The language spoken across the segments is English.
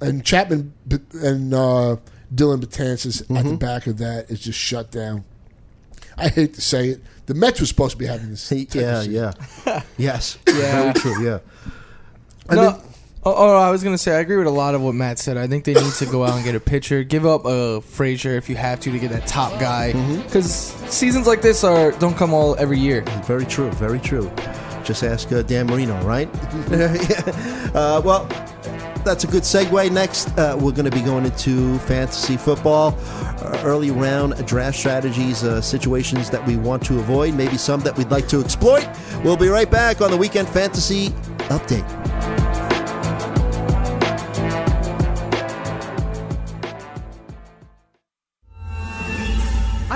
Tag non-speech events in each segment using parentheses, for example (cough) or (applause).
and Chapman and uh, Dellin Betances at Mm-hmm. the back of that is just shut down. I hate to say it. The Mets were supposed to be having this. type Yeah, yeah. (laughs) yes. Yeah. Very true, yeah. no, oh, oh, I was gonna say I agree with a lot of what Matt said. I think they need to go out and get a pitcher. Give up a Frazier if you have to to get that top guy. Mm-hmm. Because seasons like this are don't come all every year. Very true, very true. Just ask uh, Dan Marino, right? (laughs) Yeah. uh, well, that's a good segue. Next, uh, we're going to be going into fantasy football, uh, early round draft strategies, uh, situations that we want to avoid, maybe some that we'd like to exploit. We'll be right back on the Weekend Fantasy Update.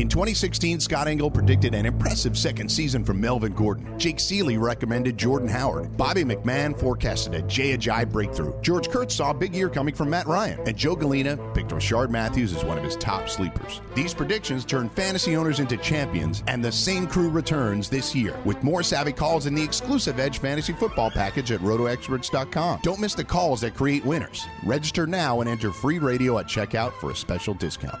In 2016, Scott Engel predicted an impressive second season from Melvin Gordon. Jake Ciely recommended Jordan Howard. Bobby McMahon forecasted Ajayi breakthrough. George Kurtz saw a big year coming from Matt Ryan. And Joe Galena picked Rishard Matthews as one of his top sleepers. These predictions turned fantasy owners into champions, and the same crew returns this year with more savvy calls in the exclusive Edge Fantasy Football package at rotoexperts.com. Don't miss the calls that create winners. Register now and enter free radio at checkout for a special discount.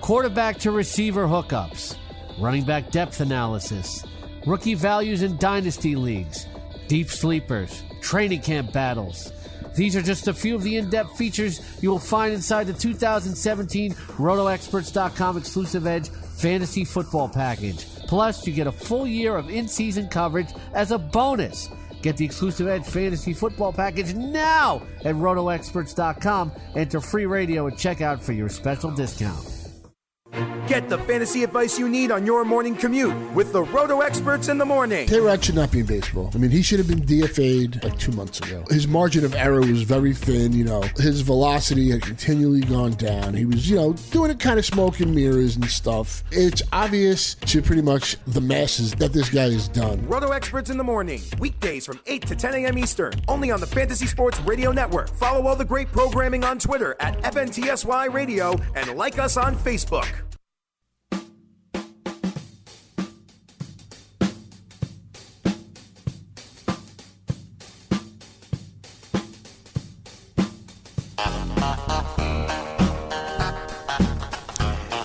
Quarterback to receiver hookups, running back depth analysis, rookie values in dynasty leagues, deep sleepers, training camp battles. These are just a few of the in depth features you will find inside the 2017 RotoExperts.com exclusive Edge Fantasy Football Package. Plus, you get a full year of in season coverage as a bonus. Get the exclusive Edge Fantasy Football Package now at RotoExperts.com. Enter free radio at checkout for your special discount. Get the fantasy advice you need on your morning commute with the Roto Experts in the morning. Tayrod should not be in baseball. I mean, he should have been DFA'd like two months ago. His margin of error was very thin. You know, his velocity had continually gone down. He was, you know, doing it kind of smoke and mirrors and stuff. It's obvious to pretty much the masses that this guy is done. Roto Experts in the morning, weekdays from 8 to 10 a.m. Eastern, only on the Fantasy Sports Radio Network. Follow all the great programming on Twitter at FNTSY Radio and like us on Facebook.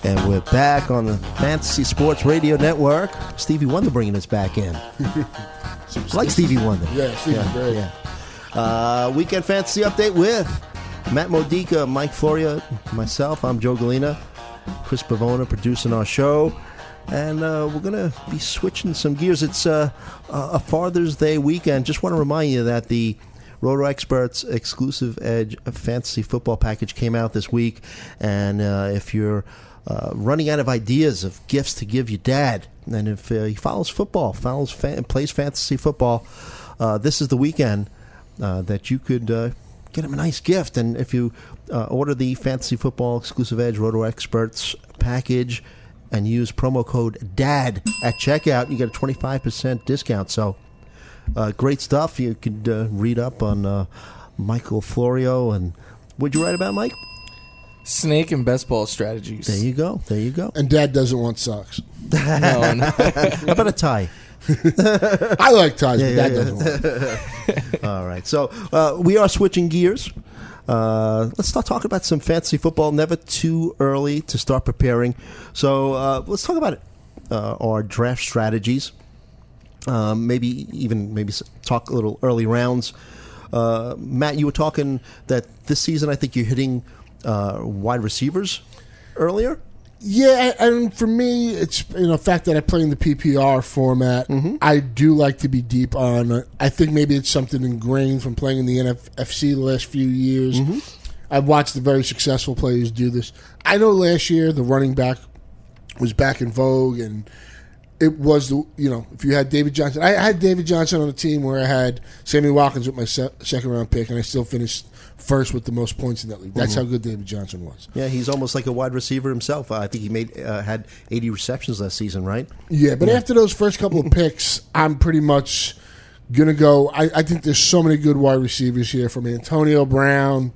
And we're back on the Fantasy Sports Radio Network. Stevie Wonder bringing us back in. (laughs) like Stevie Wonder. Yeah, Stevie's great. yeah. Uh, weekend Fantasy Update with Matt Modica, Mike Florio, myself. I'm Joe Galena. Chris Pavona producing our show. And uh, we're going to be switching some gears. It's uh, a Father's Day weekend. Just want to remind you that the Roto Experts exclusive Edge fantasy football package came out this week. And uh, if you're uh, running out of ideas of gifts to give your dad, and if uh, he follows football, follows fa- plays fantasy football, uh, this is the weekend uh, that you could uh, get him a nice gift. And if you uh, order the fantasy football exclusive Edge Roto Experts package and use promo code DAD at checkout, you get a 25% discount. So great stuff. You could read up on Michael Florio and what'd you write about, Mike? Snake and best ball strategies. There you go. There you go. And Dad doesn't want socks. (laughs) No, no. (laughs) How about a tie? (laughs) I like ties, Yeah, but Dad yeah, doesn't want. All right. So uh, we are switching gears. Uh, let's start talking about some fantasy football. Never too early to start preparing. So uh, let's talk about it. Uh, our draft strategies. Um, maybe even maybe s- talk a little early rounds. Uh, Matt, you were talking that this season. I think you're hitting uh, wide receivers earlier. Yeah, and for me, it's you know the fact that I play in the PPR format. Mm-hmm. I do like to be deep on. Uh, I think maybe it's something ingrained from playing in the NFFC the last few years. Mm-hmm. I've watched the very successful players do this. I know last year the running back was back in vogue, and it was the you know if you had David Johnson, I had David Johnson on a team where I had Sammy Watkins with my se- second round pick, and I still finished first with the most points in that league. That's Mhm. how good David Johnson was. Yeah, he's almost like a wide receiver himself. I think he made uh, had 80 receptions last season, right? Yeah, but after those first couple of (laughs) picks, I'm pretty much gonna go. I, I think there's so many good wide receivers here, from Antonio Brown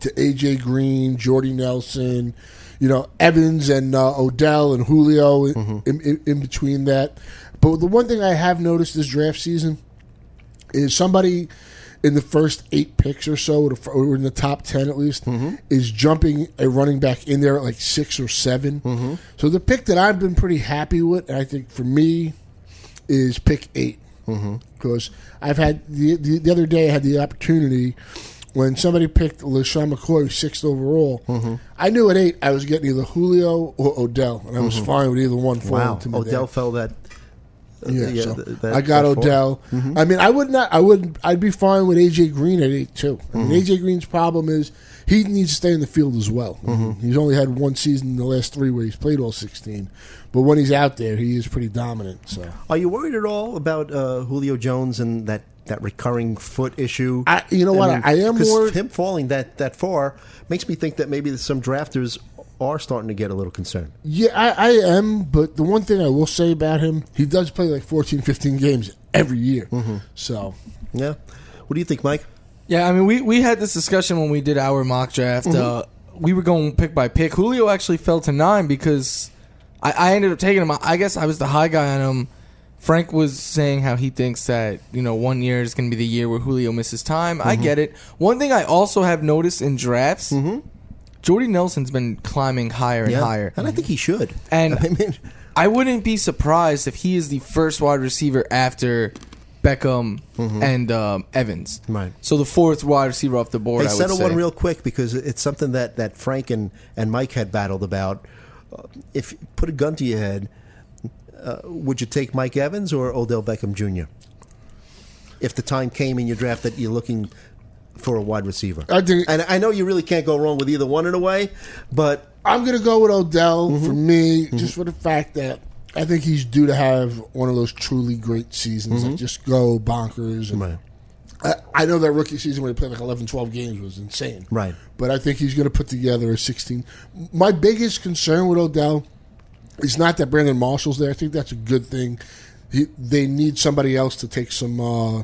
to AJ Green, Jordy Nelson, you know Evans and uh, Odell and Julio in, mm-hmm. in, in, in between that. But the one thing I have noticed this draft season is somebody in the first eight picks or so, or in the top ten at least, mm-hmm. is jumping a running back in there at like six or 7 mm-hmm. So the pick that I've been pretty happy with, and I think for me, is pick 8 because I've had the, the the other day I had the opportunity when somebody picked LeSean McCoy sixth overall. I knew at eight I was getting either Julio or Odell, and I was Mhm. fine with either one falling Wow, to me. Odell there. fell that. uh, Yeah, so th- that- I got. Odell. Mhm. I mean, I would not. I would. I'd be fine with AJ Green at eight too. I mean, Mhm. AJ Green's problem is he needs to stay in the field as well. Mhm. He's only had one season in the last three where he's played all sixteen, but when he's out there, he is pretty dominant. So Are you worried at all about uh, Julio Jones and that, that recurring foot issue? I- you know what? I am 'cause worried- Him falling that, that far makes me think that maybe some drafters are starting to get a little concerned. yeah, I, I am. But the one thing I will say about him, he does play like 14, 15 games every year. So yeah, what do you think, Mike? Yeah, I mean, we, we had this discussion when we did our mock draft. Mhm. Uh, we were going pick by pick. Julio actually fell to nine because I, I ended up taking him. I guess I was the high guy on him. Frank was saying how he thinks that you know one year is going to be the year where Julio misses time. I Mhm. get it. One thing I also have noticed in drafts, Jordy Nelson's been climbing higher and Yeah, higher, and I think he should. And (laughs) I mean, I wouldn't be surprised if he is the first wide receiver after Beckham Mhm. and um, Evans. Right. So the fourth wide receiver off the board. Hey, I would settle one real quick because it's something that, that Frank and, and Mike had battled about. Uh, if put a gun to your head, uh, would you take Mike Evans or Odell Beckham Jr. If the time came in your draft that you're looking for a wide receiver, I think, and I know you really can't go wrong with either one in a way, but I'm going to go with Odell for Mm-hmm. me, just for the fact that I think he's due to have one of those truly great seasons Mhm. that just go bonkers. And I, I know that rookie season where he played like 11, 12 games was insane. Right. But I think he's going to put together a 16. My biggest concern with Odell is not that Brandon Marshall's there. I think that's a good thing. He, they need somebody else to take some uh,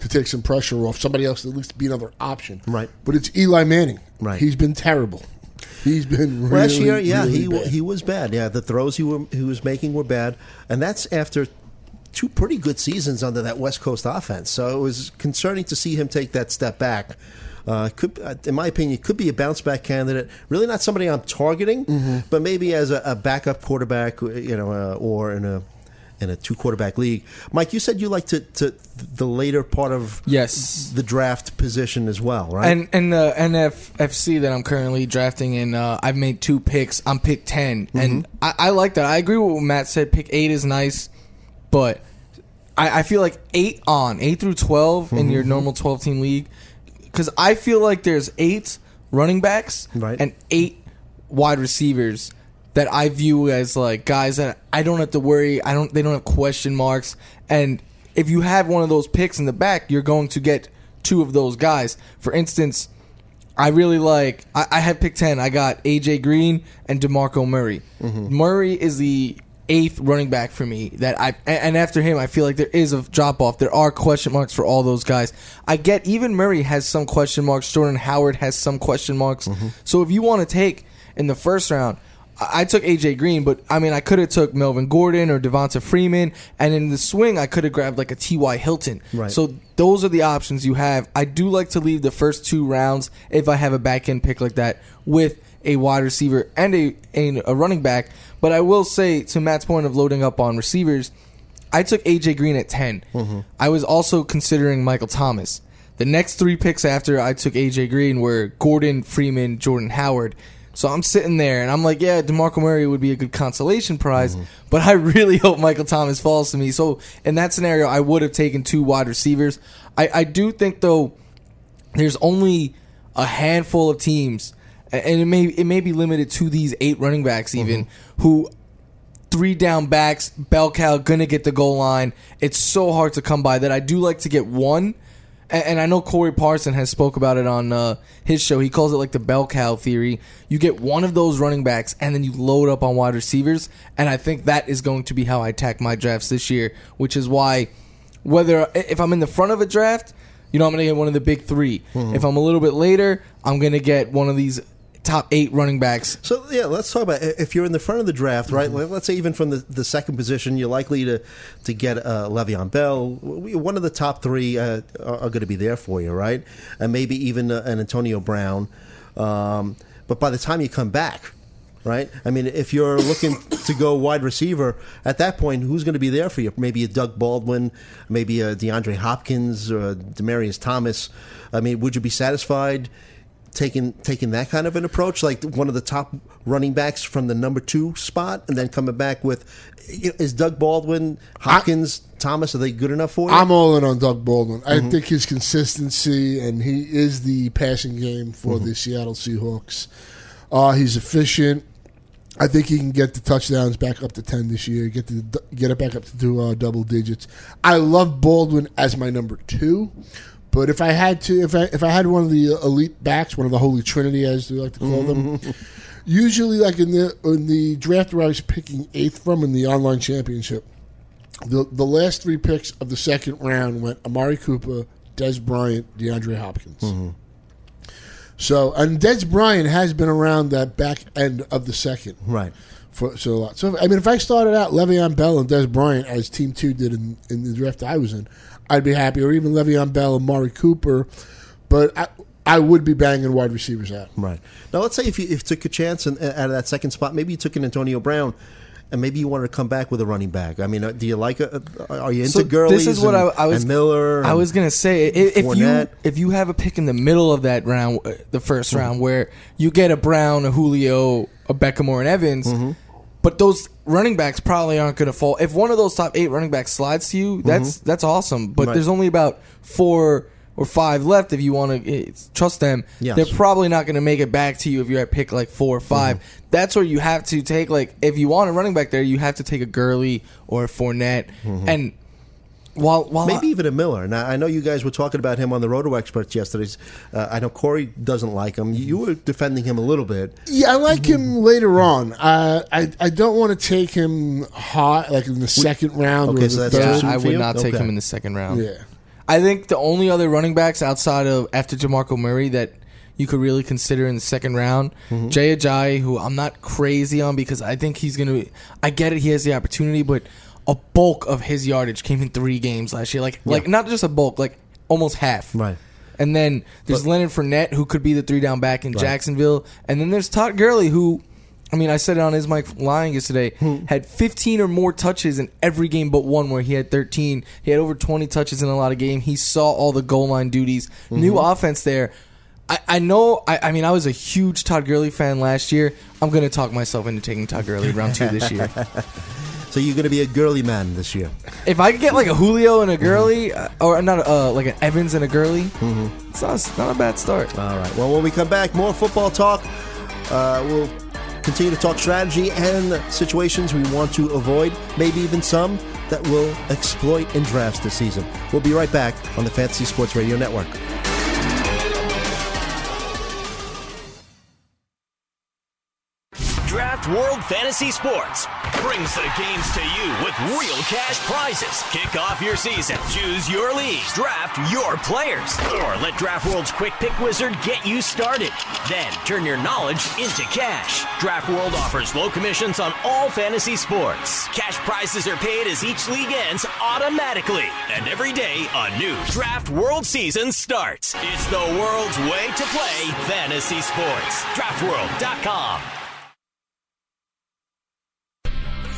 to take some pressure off. Somebody else to at least be another option. Right. But it's Eli Manning. Right. He's been terrible. He's been really, last year, yeah, really he bad. he was bad. Yeah, the throws he were, he was making were bad, and that's after two pretty good seasons under that West Coast offense. So it was concerning to see him take that step back. Uh, could, uh, in my opinion, could be a bounce back candidate. Really, not somebody I'm targeting, Mm-hmm. but maybe as a, a backup quarterback, you know, uh, or in a in a two quarterback league. Mike, you said you like to, to the later part of yes the draft position as well, right? And and the NFFC that I'm currently drafting in, uh, I've made two picks. I'm pick 10 Mm-hmm. and I, I like that. I agree with what Matt said. Pick eight is nice, but I, I feel like eight on eight through 12 in Mm-hmm. your normal 12 team league, because I feel like there's eight running backs Right. and eight wide receivers that I view as like guys that I don't have to worry. I don't. They don't have question marks. And if you have one of those picks in the back, you're going to get two of those guys. For instance, I really like. I, I had pick ten. I got AJ Green and Demarco Murray. Mm-hmm. Murray is the eighth running back for me that I and after him I feel like there is a drop off. There are question marks for all those guys. I get even Murray has some question marks. Jordan Howard has some question marks. Mm-hmm. So if you want to take in the first round, I I took AJ Green, but I mean I could have took Melvin Gordon or Devonta Freeman, and in the swing I could have grabbed like a T.Y. Hilton. Right. So those are the options you have. I do like to leave the first two rounds if I have a back end pick like that with a wide receiver and a, a a running back. But I will say to Matt's point of loading up on receivers, I took AJ Green at 10. Mm-hmm. I was also considering Michael Thomas. The next three picks after I took AJ Green were Gordon, Freeman, Jordan Howard. So I'm sitting there and I'm like, yeah, DeMarco Murray would be a good consolation prize, mm-hmm. but I really (laughs) hope Michael Thomas falls to me. So in that scenario, I would have taken two wide receivers. I, I do think though there's only a handful of teams, and it may it may be limited to these eight running backs even who three down backs, bell cow gonna get the goal line. It's so hard to come by that I do like to get one. And, and I know Corey Parson has spoke about it on uh, his show. He calls it like the bell cow theory. You get one of those running backs, and then you load up on wide receivers. And I think that is going to be how I attack my drafts this year. Which is why, whether if I'm in the front of a draft, you know I'm gonna get one of the big 3 If I'm a little bit later, I'm gonna get one of these top eight running backs. So yeah, let's talk about if you're in the front of the draft, right? Mm-hmm. Let's say even from the, the second position, you're likely to to get uh, Le'Veon Bell. One of the top three uh, are, are going to be there for you, right? And maybe even uh, an Antonio Brown. Um, but by the time you come back, right? I mean, if you're looking (coughs) to go wide receiver at that point, who's going to be there for you? Maybe a Doug Baldwin, maybe a DeAndre Hopkins or a Demaryius Thomas. I mean, would you be satisfied? Taking taking that kind of an approach, like one of the top running backs from the number two spot, and then coming back with is Doug Baldwin, Hopkins, Thomas? Are they good enough for you? I'm all in on Doug Baldwin. I Mhm. think his consistency and he is the passing game for Mhm. the Seattle Seahawks. Uh, he's efficient. I think he can get the touchdowns back up to ten this year. Get the get it back up to uh, double digits. I love Baldwin as my number two, but if I had to, if I if I had one of the elite backs, one of the holy trinity, as they like to call them, mm-hmm. usually like in the in the draft where I was picking eighth from in the online championship, the the last three picks of the second round went Amari Cooper, Dez Bryant, DeAndre Hopkins. Mm-hmm. So and Dez Bryant has been around that back end of the second, right? For so a lot. So I mean, if I started out Le'Veon Bell and Dez Bryant as Team Two did in, in the draft I was in, I'd be happy. Or even Le'Veon Bell and Mari Cooper, but I I would be banging wide receivers out. Right. Now, let's say if you, if you took a chance and, out of that second spot, maybe you took an Antonio Brown, and maybe you wanted to come back with a running back. I mean, uh, do you like? A, are you into So girlies? This is what and, I, I was. and Miller. I was gonna say i- if you if you have a pick in the middle of that round, uh, the 1st Mm-hmm. round, where you get a Brown, a Julio, a Beckham, or an Evans, Mm-hmm. But those running backs probably aren't gonna fall. If one of those top eight running backs slides to you, that's that's awesome. But Mm-hmm. Right. there's only about four or five left if you want to trust them. Yes. They're probably not going to make it back to you if you're at pick like four or 5 Mm-hmm. That's where you have to take like if you want a running back there, you have to take a Gurley or a Fournette. Mhm. And while while Maybe even a Miller. Now, I know you guys were talking about him on the Roto Experts yesterday. Uh, I know Corey doesn't like him. You were defending him a little bit. Yeah, I like him later on. Uh, I I don't want to take him hot like in the second round Okay, or so the that's third. too I would you? not take Okay. him in the second round. Yeah. I think the only other running backs outside of after DeMarco Murray that you could really consider in the second round, Mhm. Jay Ajayi, who I'm not crazy on because I think he's going to. I get it, he has the opportunity, but a bulk of his yardage came in three games last year. Like, like not just a bulk, like almost half. Right. And then there's But- Leonard Fournette, who could be the three down back in Right. Jacksonville. And then there's Todd Gurley, who, I mean, I said it on his mic lying yesterday, had 15 or more touches in every game but one where he had 13. He had over 20 touches in a lot of game. He saw all the goal line duties. New Mhm. offense there. I, I know, I, I mean, I was a huge Todd Gurley fan last year. I'm going to talk myself into taking Todd Gurley round two this year. (laughs) so you're going to be a girly man this year. If I could get like a Julio and a Gurley, uh, or not, uh, like an Evans and a Gurley, it's, not, it's not a bad start. All right. Well, when we come back, more football talk. Uh, we'll continue to talk strategy and situations we want to avoid, maybe even some that we'll exploit in drafts this season. We'll be right back on the Fantasy Sports Radio Network. Draft World Fantasy Sports brings the games to you with real cash prizes. Kick off your season, choose your league, draft your players, or let Draft World's Quick Pick Wizard get you started. Then turn your knowledge into cash. Draft World offers low commissions on all fantasy sports. Cash prizes are paid as each league ends automatically. And every day, a new Draft World season starts. It's the world's way to play fantasy sports. DraftWorld.com.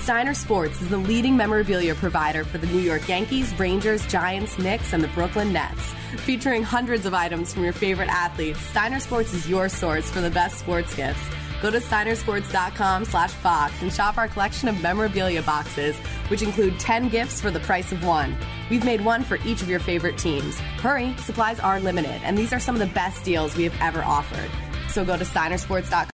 Steiner Sports is the leading memorabilia provider for the New York Yankees, Rangers, Giants, Knicks, and the Brooklyn Nets. Featuring hundreds of items from your favorite athletes, Steiner Sports is your source for the best sports gifts. Go to steinersports.com slash box and shop our collection of memorabilia boxes, which include 10 gifts for the price of one. We've made one for each of your favorite teams. Hurry, supplies are limited, and these are some of the best deals we have ever offered. So go to steinersports.com